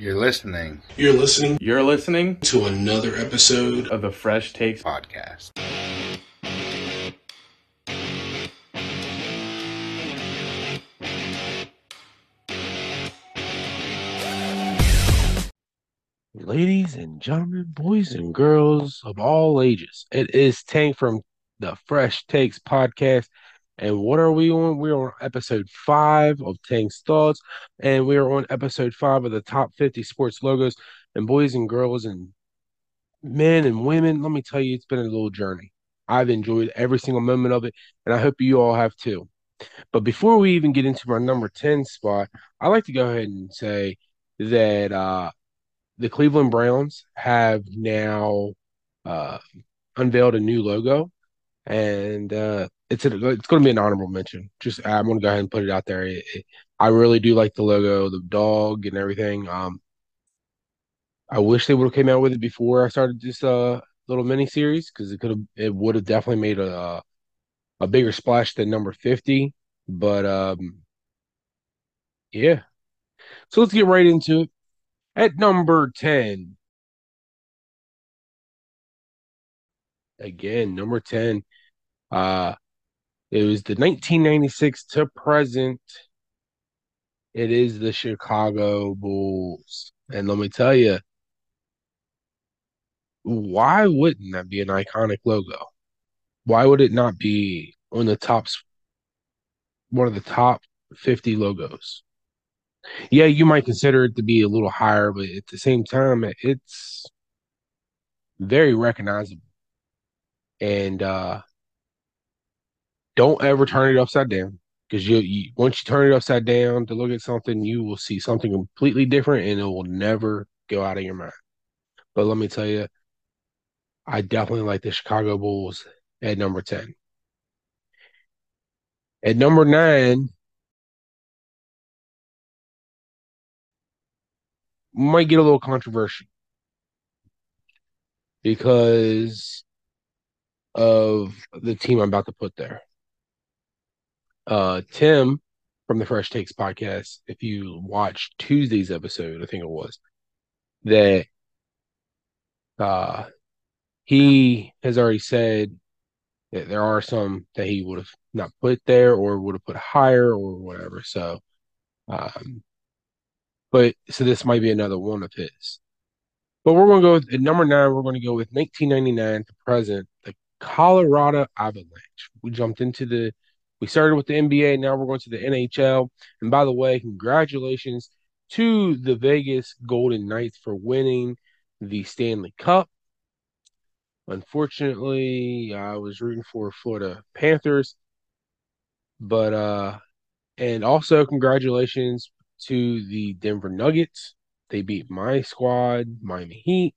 You're listening You're listening You're listening to another episode of the Fresh Takes podcast. Ladies and gentlemen, boys and girls of all ages, it is Tank from the Fresh Takes podcast. And what are we on? We're on episode five of Tank's Thoughts, and we are on episode five of the top 50 sports logos. And boys and girls, and men and women, let me tell you, it's been a little journey. I've enjoyed every single moment of it, and I hope you all have too. But before we even get into our number 10 spot, I'd like to go ahead and say that uh, the Cleveland Browns have now uh, unveiled a new logo, and uh, it's a, it's going to be an honorable mention. Just I'm going to go ahead and put it out there. It, it, I really do like the logo, the dog, and everything. Um, I wish they would have came out with it before I started this uh little mini series because it could have it would have definitely made a a bigger splash than number 50. But um, yeah. So let's get right into it. At number 10, again, number 10, uh, it was the 1996 to present. It is the Chicago Bulls. And let me tell you, why wouldn't that be an iconic logo? Why would it not be on the top, one of the top 50 logos? Yeah, you might consider it to be a little higher, but at the same time, it's very recognizable. And uh don't ever turn it upside down because you, you once you turn it upside down to look at something, you will see something completely different, and it will never go out of your mind. But let me tell you, I definitely like the Chicago Bulls at number 10. At number nine, might get a little controversial because of the team I'm about to put there. Uh, Tim from the Fresh Takes podcast, if you watched Tuesday's episode, I think it was, that uh, he has already said that there are some that he would have not put there or would have put higher or whatever. So, um, but so this might be another one of his. But we're going to go with at number nine. We're going to go with 1999 to present, the Colorado Avalanche. We jumped into the, we started with the NBA. Now we're going to the NHL. And by the way, congratulations to the Vegas Golden Knights for winning the Stanley Cup. Unfortunately, I was rooting for Florida Panthers, but uh, and also congratulations to the Denver Nuggets. They beat my squad, Miami Heat.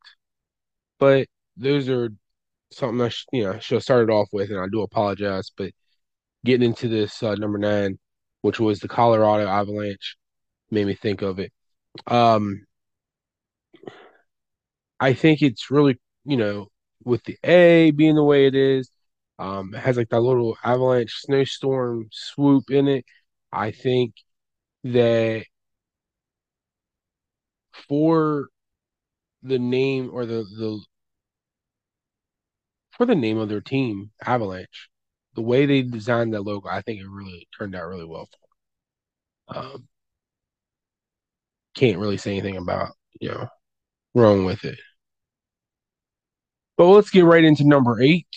But those are something I sh- you know should have started off with, and I do apologize. But getting into this uh, number nine, which was the Colorado Avalanche, made me think of it. Um, I think it's really you know with the A being the way it is, um, it has like that little avalanche snowstorm swoop in it. I think that for the name or the the for the name of their team, Avalanche, the way they designed that logo, I think it really turned out really well. Um, can't really say anything about you know wrong with it. But let's get right into number eight.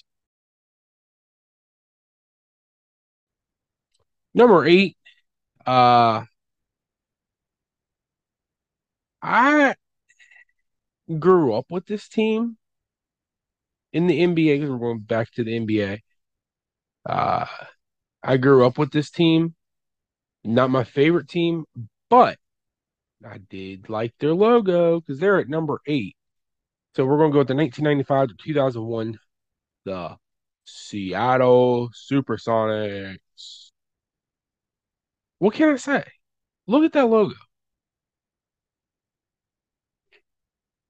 Number eight, uh, I grew up with this team in the NBA because we're going back to the NBA. Uh, I grew up with this team. Not my favorite team, but I did like their logo because they're at number eight. So we're going to go with the 1995 to 2001, the Seattle Supersonics. What can I say? Look at that logo.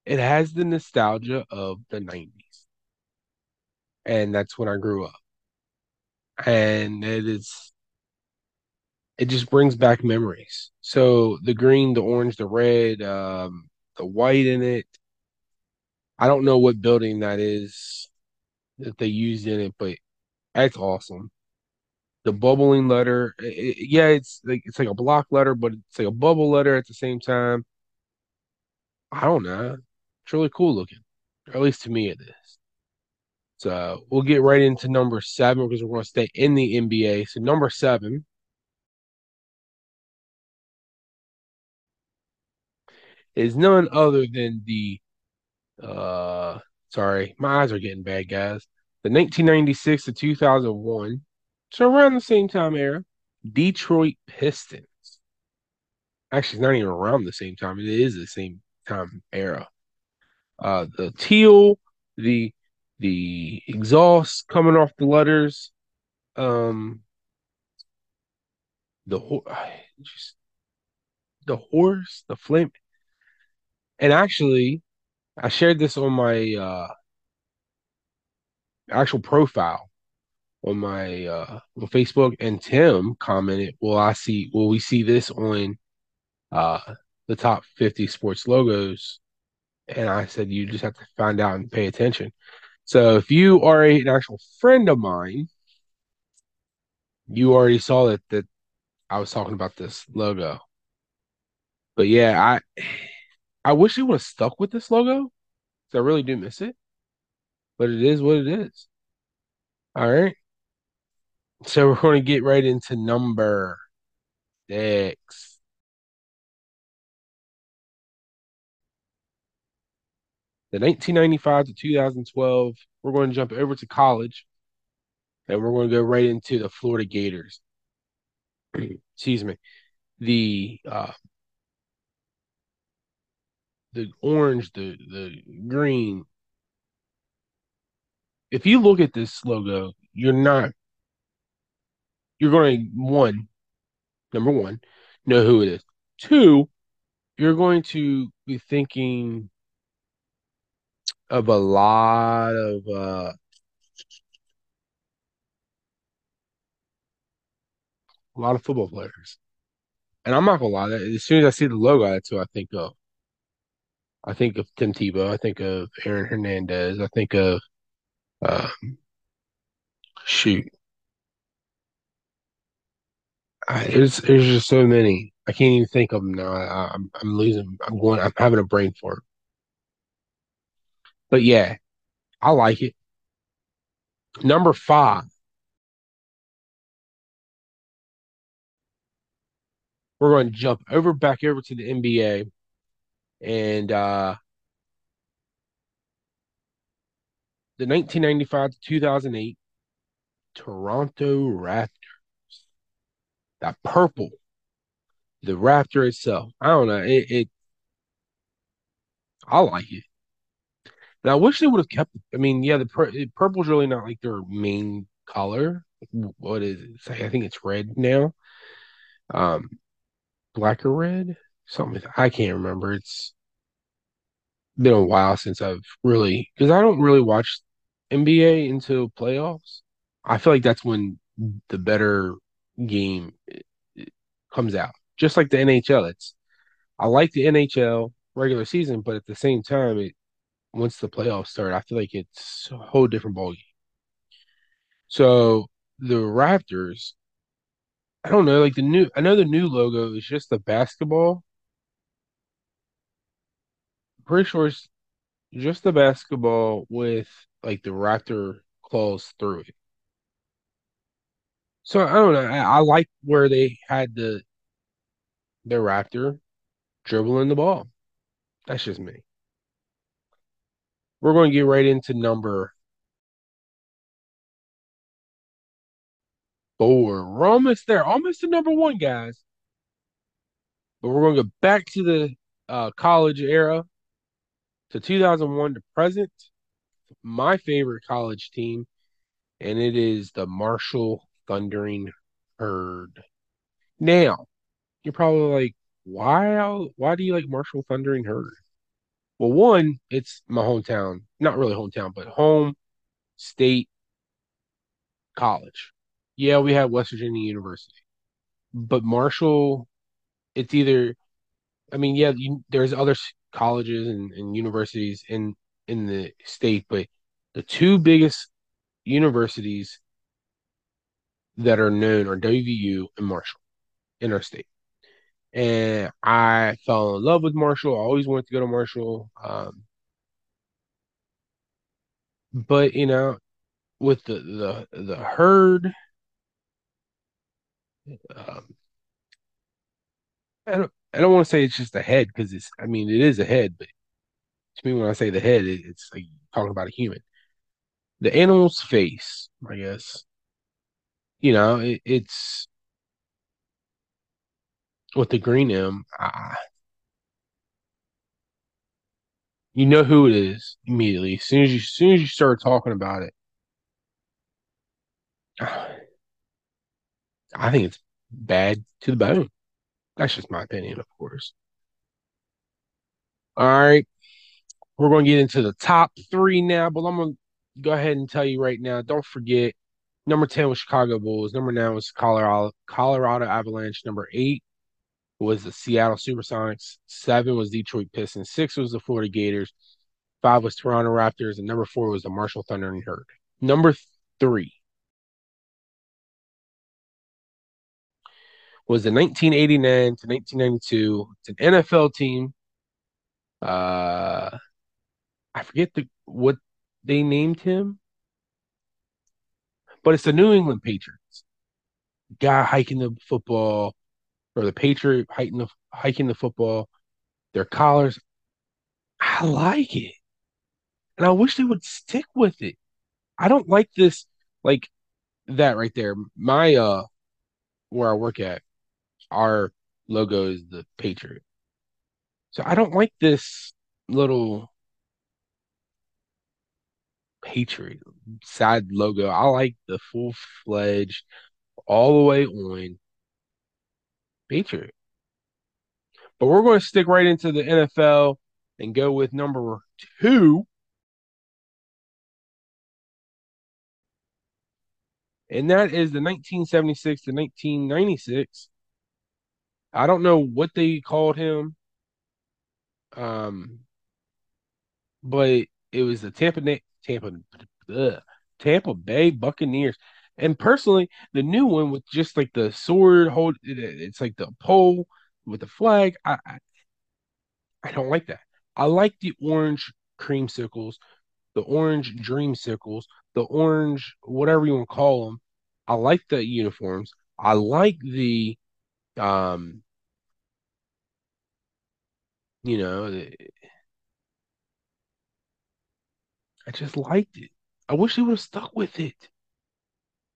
It has the nostalgia of the 90s. And that's when I grew up. And it is it just brings back memories. So the green, the orange, the red, um, the white in it. I don't know what building that is that they used in it, but that's awesome. The bubbling letter, it, it, yeah, it's like it's like a block letter, but it's like a bubble letter at the same time. I don't know. It's really cool looking, or at least to me it is. So we'll get right into number seven because we're going to stay in the NBA. So number seven is none other than the uh sorry, my eyes are getting bad, guys. The 1996 to 2001, so around the same time era, Detroit Pistons. Actually, it's not even around the same time. It is the same time era. Uh, the teal, the the exhaust coming off the letters, um, the just the horse, the flame, and actually, I shared this on my uh actual profile on my uh on Facebook, and Tim commented, "Will I see? Will we see this on uh the top 50 sports logos?" And I said, "You just have to find out and pay attention." So if you are a, an actual friend of mine, you already saw that that I was talking about this logo. But yeah, I I wish they would have stuck with this logo. I really do miss it. But it is what it is. All right. So we're going to get right into number six. The 1995 to 2012, we're going to jump over to college and we're going to go right into the Florida Gators. Excuse me. The uh, the orange, the the green. If you look at this logo, you're not you're going to one, number one, know who it is. Two, you're going to be thinking of a lot of uh a lot of football players. And I'm not gonna lie, as soon as I see the logo, that's who I think of. I think of Tim Tebow. I think of Aaron Hernandez. I think of uh, shoot. I, there's there's just so many. I can't even think of them now. I, I'm I'm losing. I'm going. I'm having a brain fart. But yeah, I like it. Number five. We're going to jump over back over to the NBA and uh the 1995 to 2008 Toronto Raptors. That purple, the Raptor itself. I don't know. It, it I like it. And I wish they would have kept. I mean, yeah, the pur- purple's really not like their main color. What is it? I think it's red now. Um, black or red, something. I can't remember. It's been a while since I've really because I don't really watch NBA until playoffs. I feel like that's when the better game comes out. Just like the NHL, it's I like the NHL regular season, but at the same time, it once the playoffs start, I feel like it's a whole different ballgame. So the Raptors, I don't know, like the new I know the new logo is just the basketball. pretty sure it's just the basketball with like the Raptor claws through it. So I don't know. I, I like where they had the the Raptor dribbling the ball. That's just me. We're going to get right into number four. We're almost there, almost to number one, guys. But we're going to go back to the uh, college era to 2001 to present. My favorite college team, and it is the Marshall Thundering Herd. Now, you're probably like, why? Why do you like Marshall Thundering Herd? Well, one, it's my hometown, not really hometown, but home state college. Yeah, we have West Virginia University, but Marshall, it's either, I mean, yeah, you, there's other colleges and, and universities in in the state, but the two biggest universities that are known are WVU and Marshall in our state. And I fell in love with Marshall. I always wanted to go to Marshall. Um, but you know, with the the the herd, um, I don't I don't want to say it's just a head because it's I mean it is a head, but to me when I say the head, it, it's like talking about a human. The animal's face, I guess. You know, it, it's with the green M. You know who it is immediately. As soon as you as soon as you start talking about it, I think it's bad to the bone. That's just my opinion, of course. All right. We're going to get into the top three now, but I'm going to go ahead and tell you right now don't forget number 10 was Chicago Bulls, number nine was Colorado, Colorado Avalanche, number eight was the Seattle Supersonics, seven was Detroit Pistons, six was the Florida Gators, five was Toronto Raptors, and number four was the Marshall Thundering Herd. Number three was the 1989 to 1992. It's an NFL team. Uh, I forget the what they named him, but it's the New England Patriots. Guy hiking the football, or the Patriot hiking the hiking the football. Their collars, I like it, and I wish they would stick with it. I don't like this, like that right there. My uh, where I work at, our logo is the Patriot. So I don't like this little Patriot side logo. I like the full fledged, all the way on But we're going to stick right into the NFL and go with number two. And that is the 1976 to 1996 I don't know what they called him, um, but it was the Tampa Tampa Tampa Bay Buccaneers. And personally, the new one with just like the sword hold, it's like the pole with the flag. I, I, I don't like that. I like the orange cream creamsicles, the orange dreamsicles, the orange whatever you want to call them. I like the uniforms. I like the um you know, I just liked it. I wish they would have stuck with it.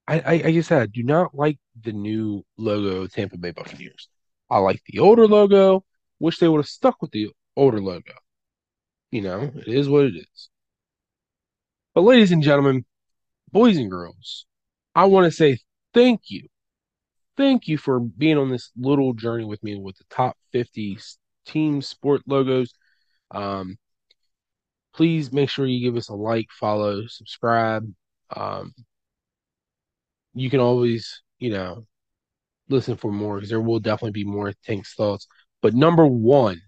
I, I, like I said, I do not like the new logo Tampa Bay Buccaneers. I like the older logo. Wish they would have stuck with the older logo. You know, it is what it is. But, ladies and gentlemen, boys and girls, I want to say thank you. Thank you for being on this little journey with me with the top 50 team sport logos. Um, please make sure you give us a like, follow, subscribe. Um, you can always, you know, listen for more because there will definitely be more Tank's thoughts. But number one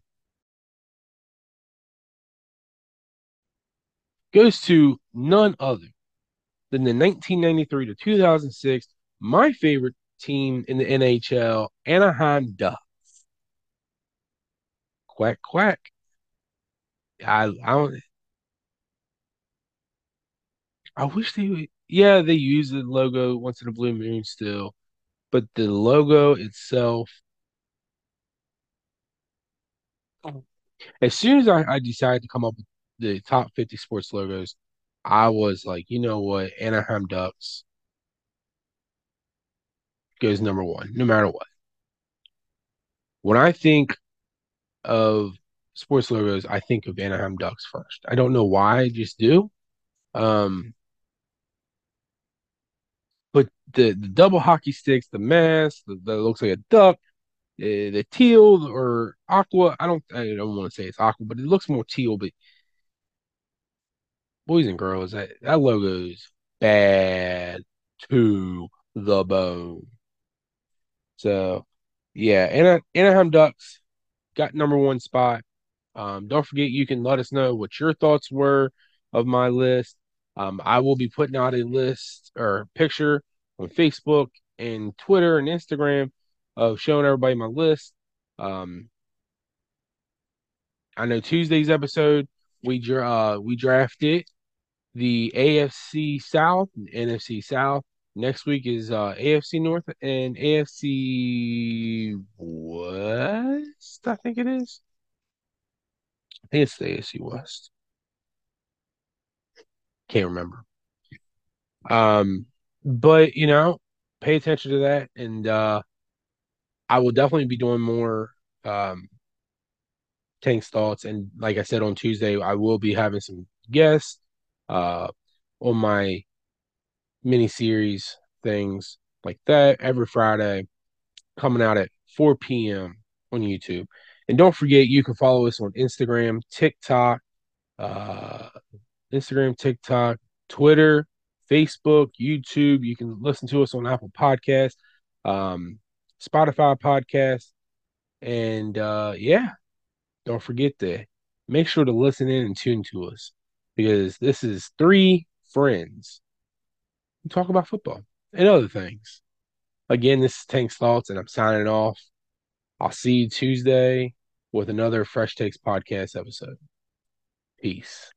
goes to none other than the 1993 to 2006, my favorite team in the NHL, Anaheim Ducks quack quack. I I don't. I wish they would. Yeah, they use the logo once in a blue moon still, but the logo itself. As soon as I, I decided to come up with the top 50 sports logos, I was like, you know what? Anaheim Ducks goes number one, no matter what. When I think of sports logos, I think of Anaheim Ducks first. I don't know why, I just do. Um, but the, the double hockey sticks, the mask, that looks like a duck, the, the teal or aqua. I don't I don't want to say it's aqua, but it looks more teal. But boys and girls, that, that logo is bad to the bone. So, yeah, Ana- Anaheim Ducks got number one spot. Um, don't forget, you can let us know what your thoughts were of my list. Um, I will be putting out a list or picture on Facebook and Twitter and Instagram of showing everybody my list. Um, I know Tuesday's episode we dra- uh, we drafted the AFC South and NFC South. Next week is uh, AFC North and AFC West. I think it is. I think it's the AFC West. Can't remember. Um, but you know, pay attention to that, and uh, I will definitely be doing more um Tank's thoughts. And like I said on Tuesday, I will be having some guests uh on my mini series things like that every Friday, coming out at 4 p.m. on YouTube. And don't forget, you can follow us on Instagram, TikTok, uh, Instagram, TikTok, Twitter, Facebook, YouTube. You can listen to us on Apple Podcasts, um, Spotify Podcast, and uh, yeah, don't forget to make sure to listen in and tune to us because this is three friends who talk about football and other things. Again, this is Tank's Thoughts, and I'm signing off. I'll see you Tuesday with another Fresh Takes podcast episode. Peace.